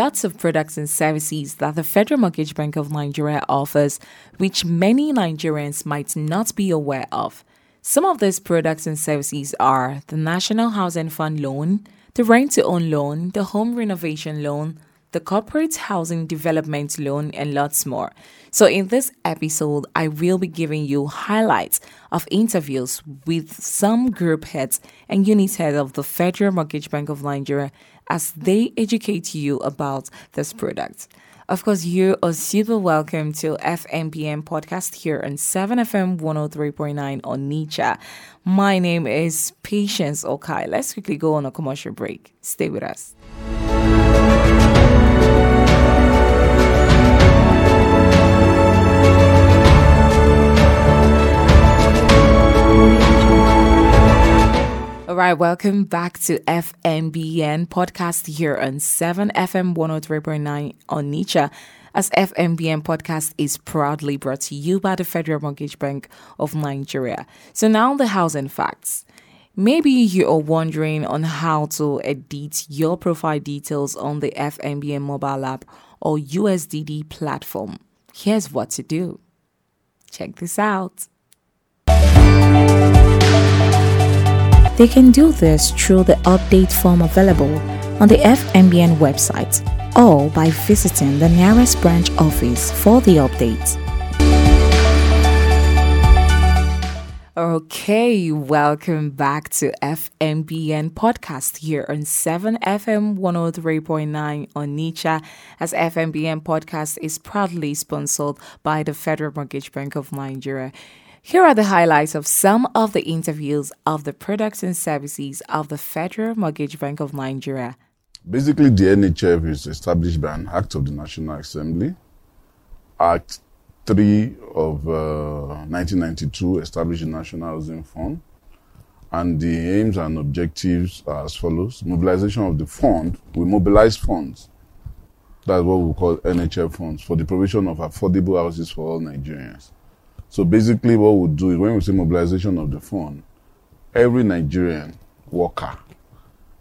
lots of products and services that the Federal Mortgage Bank of Nigeria offers, which many Nigerians might not be aware of. Some of these products and services are the National Housing Fund loan, the rent to own loan, the home renovation loan, the corporate housing development loan, and lots more. So, in this episode, I will be giving you highlights of interviews with some group heads and unit heads of the Federal Mortgage Bank of Nigeria as they educate you about this product. Of course, you are super welcome to FMBN podcast here on 7FM 103.9 on Onitsha. My name is Patience Okai. Let's quickly go on a commercial break. Stay with us. Right, welcome back to FMBN podcast here on 7FM 103.9 on Onitsha. As FMBN podcast is proudly brought to you by the Federal Mortgage Bank of Nigeria. So now the housing facts. Maybe you are wondering on how to edit your profile details on the FMBN mobile app or USSD platform. Here's what to do. Check this out. They can do this through the update form available on the FMBN website or by visiting the nearest branch office for the update. Okay, welcome back to FMBN podcast here on 7FM 103.9 on Onitsha as FMBN podcast is proudly sponsored by the Federal Mortgage Bank of Nigeria. Here are the highlights of some of the interviews of the products and services of the Federal Mortgage Bank of Nigeria. Basically, the NHF is established by an Act of the National Assembly. Act 3 of uh, 1992 established the National Housing Fund. And the aims and objectives are as follows. Mobilization of the fund. We mobilize funds. That's what we call NHF funds for the provision of affordable houses for all Nigerians. So basically, what we do is when we say mobilization of the fund, every Nigerian worker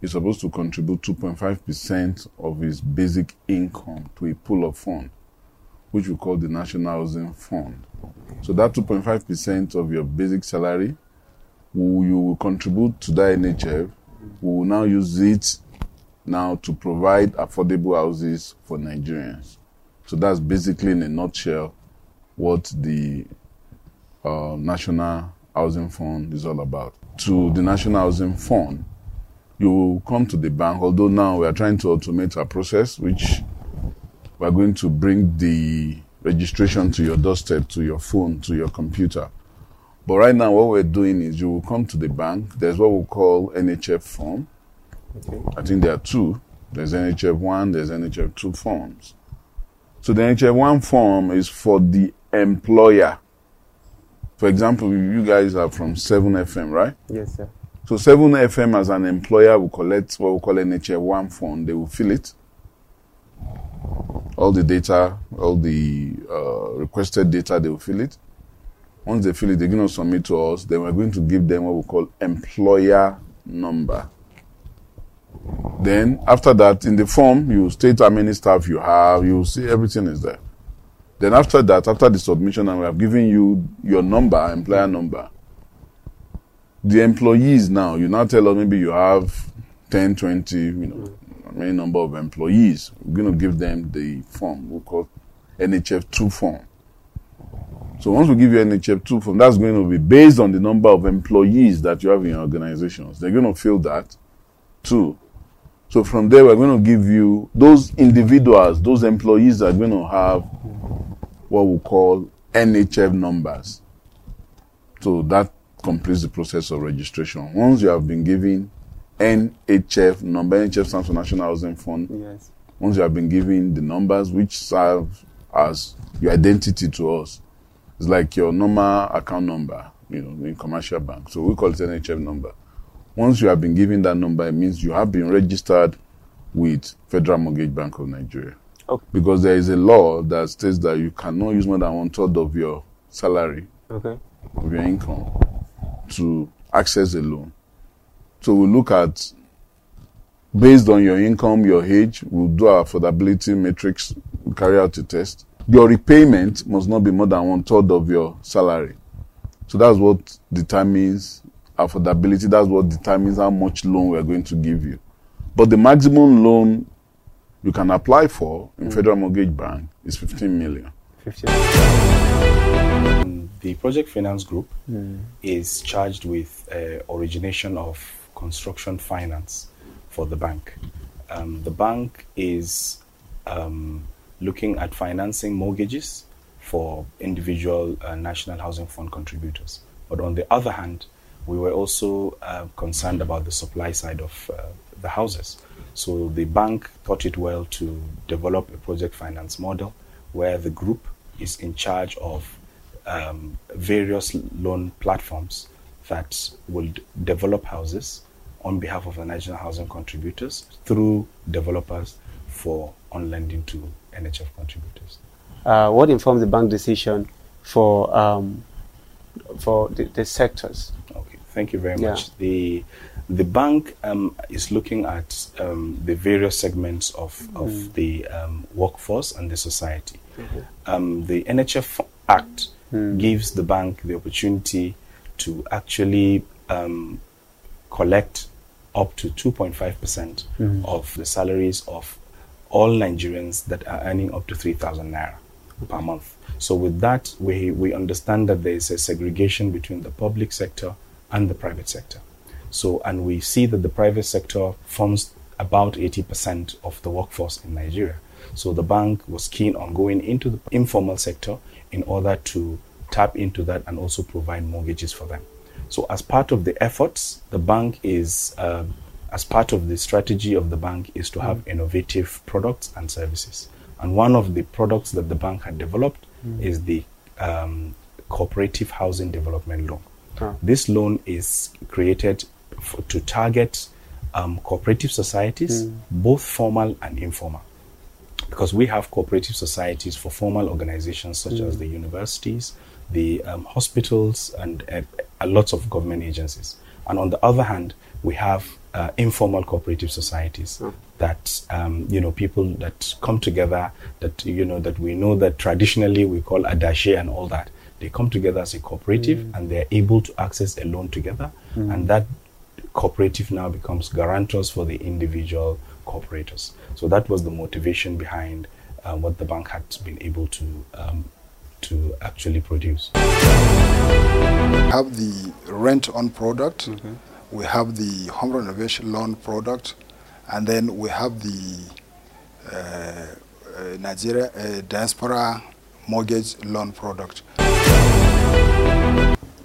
is supposed to contribute 2.5% of his basic income to a pool of fund, which we call the National Housing Fund. So that 2.5% of your basic salary, you will contribute to that NHF. We will now use it now to provide affordable houses for Nigerians. So that's basically in a nutshell what the uh, National Housing Fund is all about. To the National Housing Fund, you come to the bank, although now we are trying to automate our process, which we are going to bring the registration to your doorstep, to your phone, to your computer. But right now, what we're doing is you will come to the bank. There's what we call NHF form. Okay. I think there are two. There's NHF one, there's NHF two forms. So the NHF one form is for the employer for example, you guys are from 7FM, right? Yes, sir. So 7FM as an employer will collect what we call NHF one fund. They will fill it. All the data, all the uh, requested data, they will fill it. Once they fill it, they're going to submit to us. Then we're going to give them what we call employer number. Then after that, in the form, you state how many staff you have. You will see everything is there. Then after that, after the submission, and we have given you your number, employer number, the employees now, you now tell us maybe you have 10, 20, you know, many number of employees. We're going to give them the form we call NHF2 form. So once we give you NHF2 form, that's going to be based on the number of employees that you have in your organizations. They're going to fill that too. So from there, we're going to give you those individuals, those employees are going to have what we call NHF numbers. So that completes the process of registration. Once you have been given NHF number, NHF stands for National Housing Fund. Yes. Once you have been given the numbers which serve as your identity to us, it's like your normal account number, you know, in commercial bank. So we call it NHF number. Once you have been given that number, it means you have been registered with Federal Mortgage Bank of Nigeria. Okay. Because there is a law that states that you cannot use more than one third of your salary, okay. of your income, to access a loan. So we look at based on your income, your age, we'll do our affordability matrix, we'll carry out a test. Your repayment must not be more than one third of your salary. So that's what determines affordability. That's what determines how much loan we're going to give you. But the maximum loan you can apply for in mm. Federal Mortgage Bank is 15 million. 15 million. The Project Finance Group mm. is charged with uh, origination of construction finance for the bank. Um, the bank is um, looking at financing mortgages for individual uh, National Housing Fund contributors. But on the other hand, we were also uh, concerned about the supply side of uh, the houses. So the bank thought it well to develop a project finance model where the group is in charge of um, various loan platforms that will develop houses on behalf of the national housing contributors through developers for on lending to NHF contributors. Uh, what informed the bank decision for um, for the, the, sectors? Thank you very yeah. much. The the bank um, is looking at um, the various segments of, mm. of the um, workforce and the society. Mm-hmm. the NHF Act mm. gives the bank the opportunity to actually um, collect up to 2.5% mm. of the salaries of all Nigerians that are earning up to 3,000 naira per month. So with that, we, we understand that there is a segregation between the public sector and the private sector. So, and we see that the private sector forms about 80% of the workforce in Nigeria. So the bank was keen on going into the informal sector in order to tap into that and also provide mortgages for them. So, as part of the efforts, the bank is, uh, as part of the strategy of the bank, is to have mm. innovative products and services. And one of the products that the bank had developed mm. is the um, cooperative housing development loan. Oh. This loan is created for, to target um, cooperative societies, mm. both formal and informal. Because we have cooperative societies for formal organizations such mm. as the universities, the um, hospitals, and uh, lots of government agencies. And on the other hand, we have uh, informal cooperative societies mm. that um, you know people that come together that you know that we know that traditionally we call adashe and all that they come together as a cooperative mm. and they're able to access a loan together mm. and that cooperative now becomes guarantors for the individual cooperators so that was the motivation behind uh, what the bank had been able to um, to actually produce. We have the rent on product, mm-hmm. we have the home renovation loan product, and then we have the uh, uh, Nigeria uh, diaspora mortgage loan product.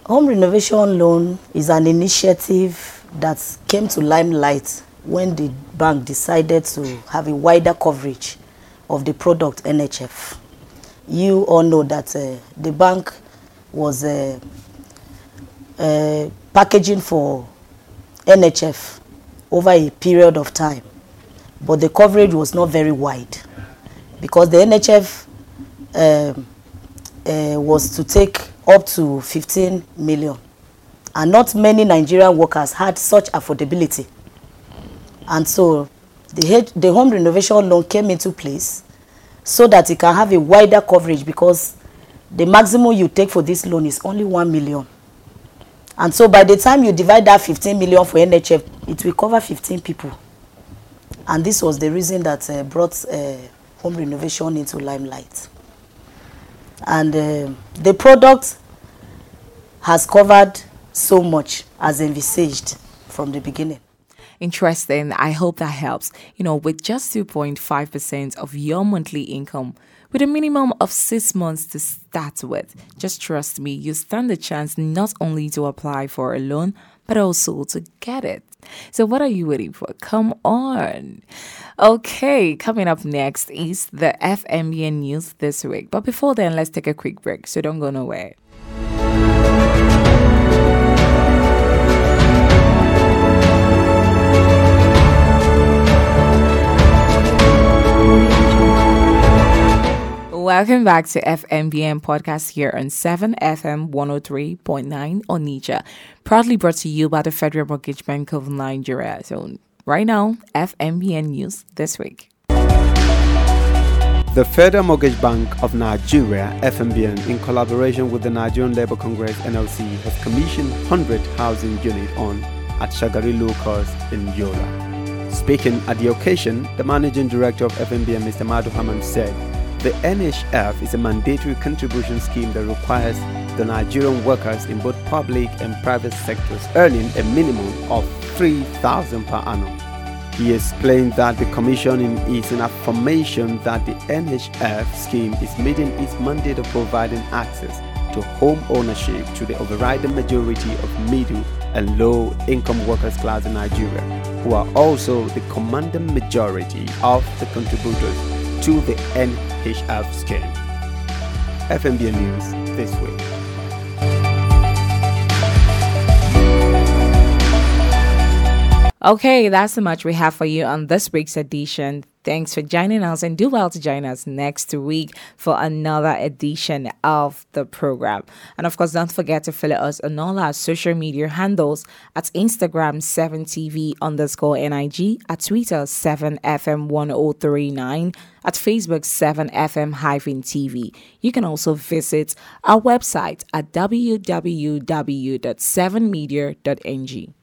Home renovation loan is an initiative that came to limelight when the bank decided to have a wider coverage of the product NHF you all know that uh, the bank was uh, uh, packaging for NHF over a period of time, but the coverage was not very wide because the NHF um, uh, was to take up to 15 million and not many Nigerian workers had such affordability. And so the, the home renovation loan came into place so that it can have a wider coverage because the maximum you take for this loan is only 1 million. And so by the time you divide that 15 million for NHF, it will cover 15 people. And this was the reason that uh, brought uh, home renovation into limelight. And uh, the product has covered so much as envisaged from the beginning interesting. I hope that helps. You know, with just 2.5% of your monthly income, with a minimum of six months to start with, just trust me, you stand a chance not only to apply for a loan, but also to get it. So, what are you waiting for? Come on. Okay, coming up next is the FMBN news this week. But before then, let's take a quick break, so don't go nowhere. Welcome back to FMBN podcast here on 7FM 103.9 Onitsha, proudly brought to you by the Federal Mortgage Bank of Nigeria. So Right now, FMBN News this week. The Federal Mortgage Bank of Nigeria, FMBN, in collaboration with the Nigerian Labour Congress NLC, has commissioned 100 housing units on at Shagari Cost in Yola. Speaking at the occasion, the managing director of FMBN, Mr. Madu Hamman, said the NHF is a mandatory contribution scheme that requires the Nigerian workers in both public and private sectors earning a minimum of 3,000 per annum. He explained that the Commission is an affirmation that the NHF scheme is meeting its mandate of providing access to home ownership to the overriding majority of middle and low income workers class in Nigeria, who are also the commanding majority of the contributors to the NHF FMBN News this week. Okay, that's the much we have for you on this week's edition. Thanks for joining us and do well to join us next week for another edition of the program. And of course, don't forget to follow us on all our social media handles at Instagram 7TV underscore NIG, at Twitter 7FM1039, at Facebook 7FM hyphen TV. You can also visit our website at www.7media.ng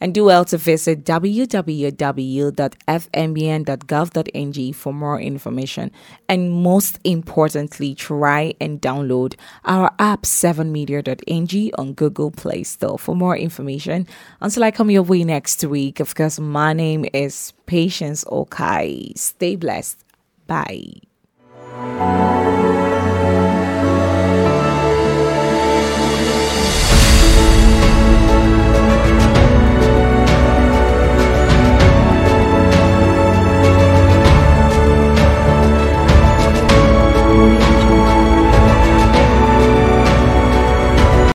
and do well to visit www.fmbn.gov.ng for more information. And most importantly, try and download our app 7media.ng on Google Play Store for more information. Until I come your way next week, of course, my name is Patience Okai. Stay blessed. Bye.